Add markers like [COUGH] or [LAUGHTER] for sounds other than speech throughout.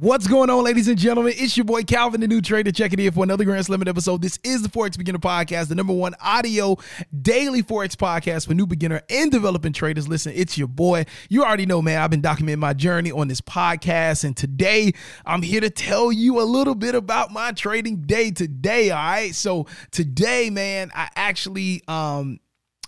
What's going on, ladies and gentlemen? It's your boy Calvin, the new trader, checking in for another Grand Slam episode. This is the Forex Beginner Podcast, the number one audio daily Forex podcast for new beginner and developing traders. Listen, it's your boy. You already know, man, I've been documenting my journey on this podcast, and today I'm here to tell you a little bit about my trading day today. All right. So today, man, I actually um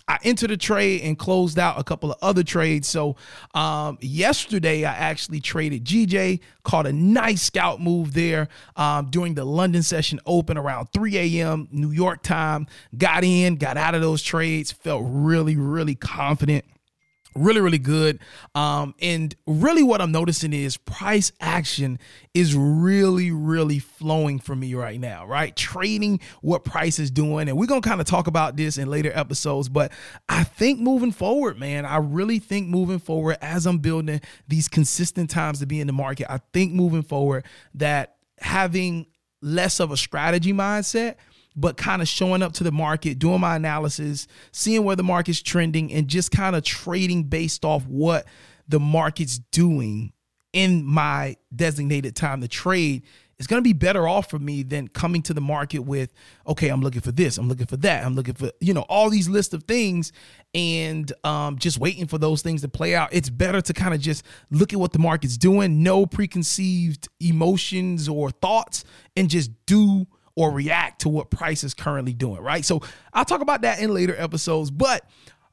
I entered a trade and closed out a couple of other trades. So um, yesterday, I actually traded GJ, caught a nice scout move there um, during the London session open around 3 a.m. New York time. Got in, got out of those trades, felt really, really confident really really good. Um and really what i'm noticing is price action is really really flowing for me right now right? Trading what price is doing. And we're gonna kind of talk about this in later episodes but i think moving forward man i really think moving forward as i'm building these consistent times to be in the market i think moving forward that having less of a strategy mindset but kind of showing up to the market, doing my analysis, seeing where the market's trending, and just kind of trading based off what the market's doing in my designated time to trade is going to be better off for me than coming to the market with, okay, I'm looking for this, I'm looking for that, I'm looking for, you know, all these list of things and um, just waiting for those things to play out. It's better to kind of just look at what the market's doing, no preconceived emotions or thoughts, and just do or react to what price is currently doing, right? So I'll talk about that in later episodes. But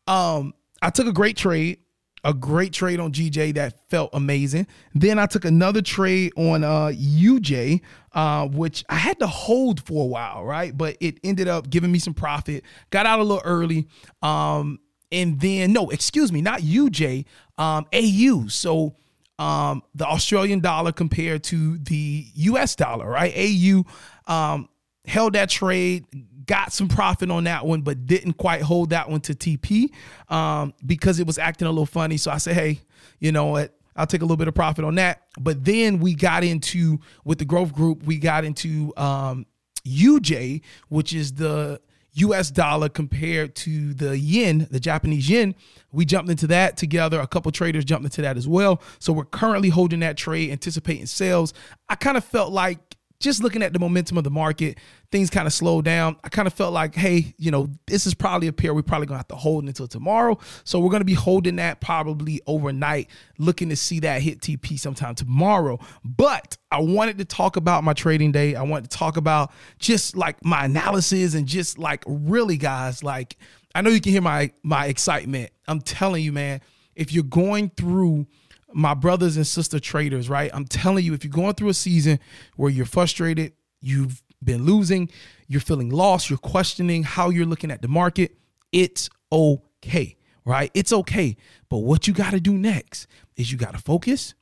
um, I took a great trade, a great trade on GJ that felt amazing. Then I took another trade on uh, UJ, uh, which I had to hold for a while, right? But it ended up giving me some profit. Got out a little early. Um, and then no, excuse me, not UJ, um, AU. So um, the Australian dollar compared to the US dollar, right? AU um, held that trade, got some profit on that one, but didn't quite hold that one to TP um, because it was acting a little funny. So I said, hey, you know what? I'll take a little bit of profit on that. But then we got into with the growth group, we got into um, UJ, which is the US dollar compared to the yen, the Japanese yen. We jumped into that together. A couple traders jumped into that as well. So we're currently holding that trade, anticipating sales. I kind of felt like just looking at the momentum of the market, things kind of slowed down. I kind of felt like, hey, you know, this is probably a pair we're probably gonna have to hold until tomorrow. So we're gonna be holding that probably overnight, looking to see that hit TP sometime tomorrow. But I wanted to talk about my trading day. I wanted to talk about just like my analysis and just like really, guys, like I know you can hear my my excitement. I'm telling you, man, if you're going through my brothers and sister traders, right? I'm telling you, if you're going through a season where you're frustrated, you've been losing, you're feeling lost, you're questioning how you're looking at the market, it's okay, right? It's okay. But what you got to do next is you got to focus,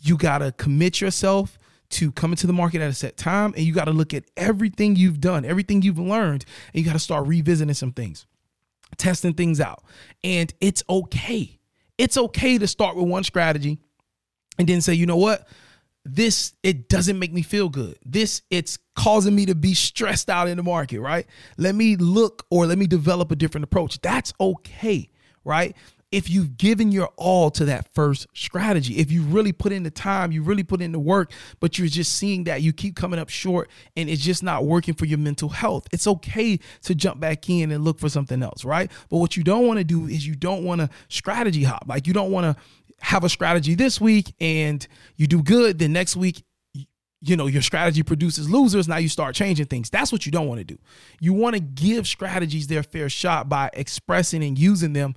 you got to commit yourself to coming to the market at a set time, and you got to look at everything you've done, everything you've learned, and you got to start revisiting some things, testing things out. And it's okay it's okay to start with one strategy and then say, you know what? This it doesn't make me feel good. This it's causing me to be stressed out in the market, right? Let me look or let me develop a different approach. That's okay, right? If you've given your all to that first strategy, if you really put in the time, you really put in the work, but you're just seeing that you keep coming up short and it's just not working for your mental health, it's okay to jump back in and look for something else, right? But what you don't want to do is you don't want to strategy hop. Like you don't want to have a strategy this week and you do good, then next week you know your strategy produces losers now you start changing things that's what you don't want to do you want to give strategies their fair shot by expressing and using them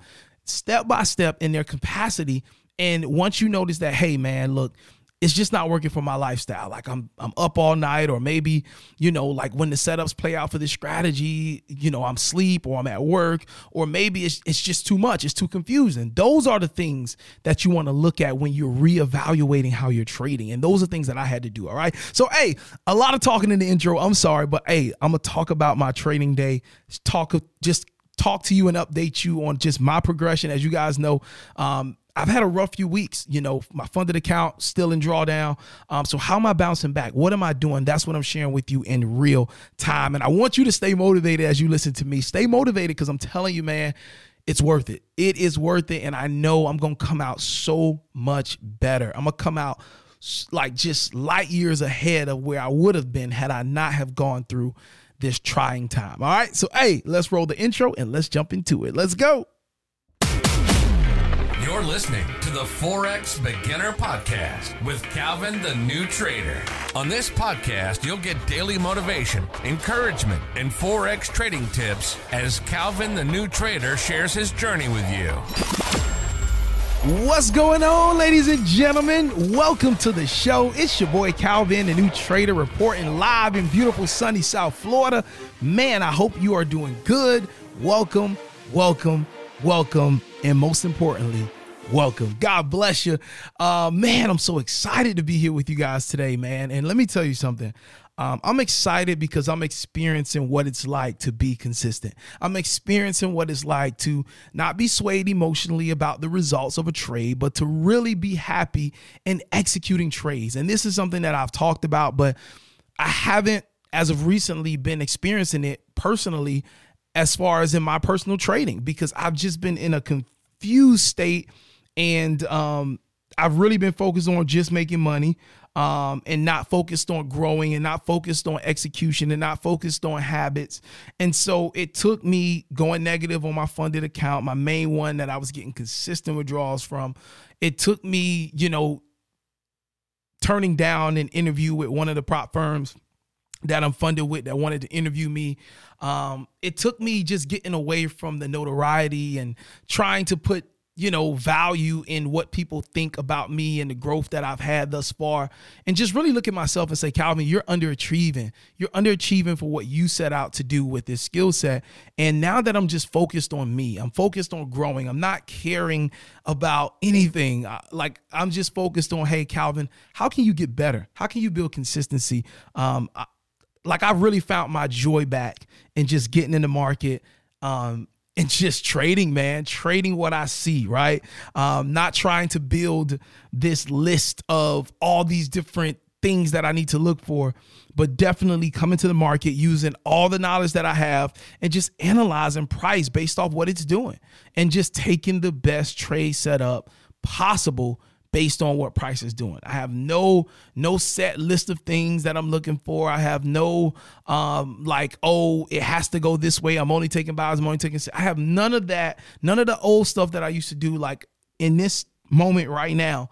step by step in their capacity. And once you notice that, hey man, look, it's just not working for my lifestyle. Like I'm I'm up all night, or maybe, you know, like when the setups play out for this strategy, you know, I'm sleep or I'm at work, or maybe it's it's just too much, it's too confusing. Those are the things that you want to look at when you're reevaluating how you're trading. And those are things that I had to do. All right. So hey, a lot of talking in the intro. I'm sorry, but hey, I'm gonna talk about my trading day. Talk just talk to you and update you on just my progression. As you guys know, um, I've had a rough few weeks. You know, my funded account still in drawdown. Um, so how am I bouncing back? What am I doing? That's what I'm sharing with you in real time. And I want you to stay motivated as you listen to me. Stay motivated because I'm telling you, man, it's worth it. It is worth it. And I know I'm gonna come out so much better. I'm gonna come out like just light years ahead of where I would have been had I not have gone through this trying time. All right. So, hey, let's roll the intro and let's jump into it. Let's go. You're listening to the Forex Beginner Podcast with Calvin the New Trader. On this podcast, you'll get daily motivation, encouragement, and Forex trading tips as Calvin the New Trader shares his journey with you. What's going on, ladies and gentlemen? Welcome to the show. It's your boy Calvin, the new trader, reporting live in beautiful sunny South Florida. Man, I hope you are doing good. Welcome, welcome, welcome, and most importantly, welcome. God bless you. Uh, man, I'm so excited to be here with you guys today, man. And let me tell you something. Um, I'm excited because I'm experiencing what it's like to be consistent. I'm experiencing what it's like to not be swayed emotionally about the results of a trade, but to really be happy in executing trades. And this is something that I've talked about, but I haven't, as of recently, been experiencing it personally as far as in my personal trading because I've just been in a confused state and um, I've really been focused on just making money um, and not focused on growing and not focused on execution and not focused on habits. And so it took me going negative on my funded account, my main one that I was getting consistent withdrawals from. It took me, you know, turning down an interview with one of the prop firms that I'm funded with that wanted to interview me. Um, it took me just getting away from the notoriety and trying to put you know, value in what people think about me and the growth that I've had thus far. And just really look at myself and say, Calvin, you're underachieving. You're underachieving for what you set out to do with this skill set. And now that I'm just focused on me, I'm focused on growing, I'm not caring about anything. Like, I'm just focused on, hey, Calvin, how can you get better? How can you build consistency? Um, I, like, I really found my joy back in just getting in the market. Um, and just trading, man, trading what I see, right? Um, not trying to build this list of all these different things that I need to look for, but definitely coming to the market using all the knowledge that I have and just analyzing price based off what it's doing and just taking the best trade setup possible based on what price is doing. I have no no set list of things that I'm looking for. I have no um like oh it has to go this way. I'm only taking buys. I'm only taking. I have none of that. None of the old stuff that I used to do. Like in this moment right now.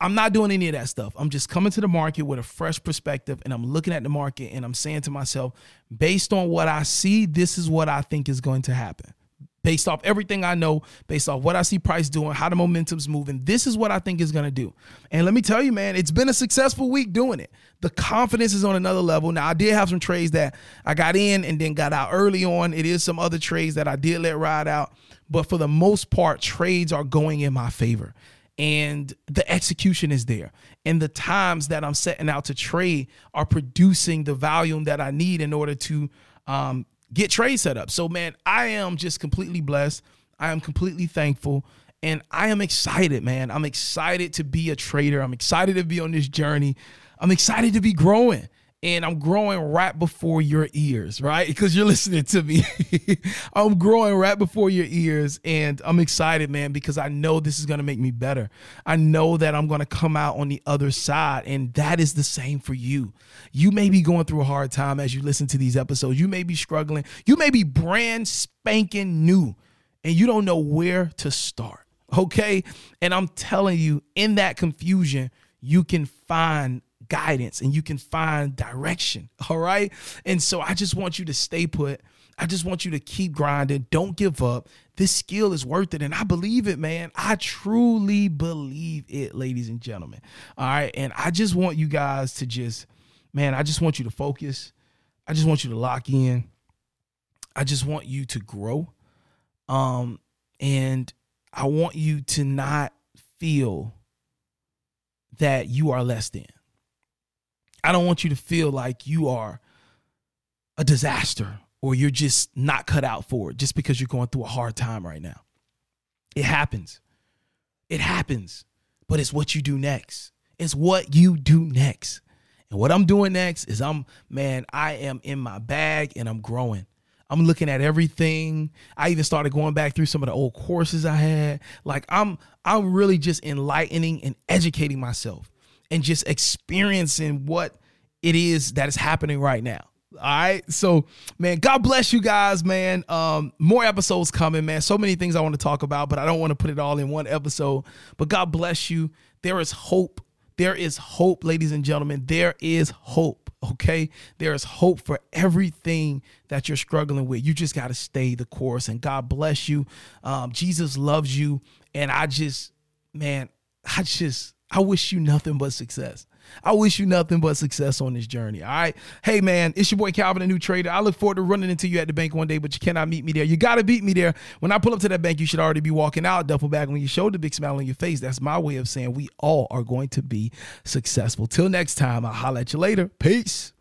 I'm not doing any of that stuff. I'm just coming to the market with a fresh perspective and I'm looking at the market and I'm saying to myself, based on what I see, this is what I think is going to happen based off everything I know, based off what I see price doing, how the momentum's moving. This is what I think is going to do. And let me tell you, man, it's been a successful week doing it. The confidence is on another level. Now, I did have some trades that I got in and then got out early on. It is some other trades that I did let ride out. But for the most part, trades are going in my favor. And the execution is there. And the times that I'm setting out to trade are producing the volume that I need in order to um, get trade set up. So, man, I am just completely blessed. I am completely thankful. And I am excited, man. I'm excited to be a trader. I'm excited to be on this journey. I'm excited to be growing and I'm growing right before your ears, right? [LAUGHS] Because you're listening to me. [LAUGHS] I'm growing right before your ears, and I'm excited, man, because I know this is gonna make me better. I know that I'm gonna come out on the other side, and that is the same for you. You may be going through a hard time as you listen to these episodes. You may be struggling. You may be brand spanking new, and you don't know where to start. Okay. And I'm telling you, in that confusion, you can find guidance and you can find direction. [LAUGHS] All right. And so I just want you to stay put. I just want you to keep grinding. Don't give up. This skill is worth it. And I believe it, man. I truly believe it, ladies and gentlemen. All right. And I just want you guys to just, man, I just want you to focus. I just want you to lock in. I just want you to grow. Um, and I want you to not feel that you are less than. I don't want you to feel like you are a disaster or you're just not cut out for it just because you're going through a hard time right now. It happens. It happens. But it's what you do next. It's what you do next. And what I'm doing next is I'm, man, I am in my bag and I'm growing. I'm looking at everything. I even started going back through some of the old courses I had. Like I'm I'm really just enlightening and educating myself. And just experiencing what it is that is happening right now. All right. So, man, God bless you guys, man. Um, more episodes coming, man. So many things I want to talk about, but I don't want to put it all in one episode. But God bless you. There is hope. There is hope, ladies and gentlemen. There is hope. Okay. There is hope for everything that you're struggling with. You just got to stay the course. And God bless you. Um, Jesus loves you. And I just, man, I just, I wish you nothing but success. I wish you nothing but success on this journey. All right. Hey, man, it's your boy Calvin, the new trader. I look forward to running into you at the bank one day, but you cannot meet me there. You got to beat me there. When I pull up to that bank, you should already be walking out, duffel bag on your shoulder, big smile on your face. That's my way of saying we all are going to be successful. Till next time, I'll holler at you later. Peace.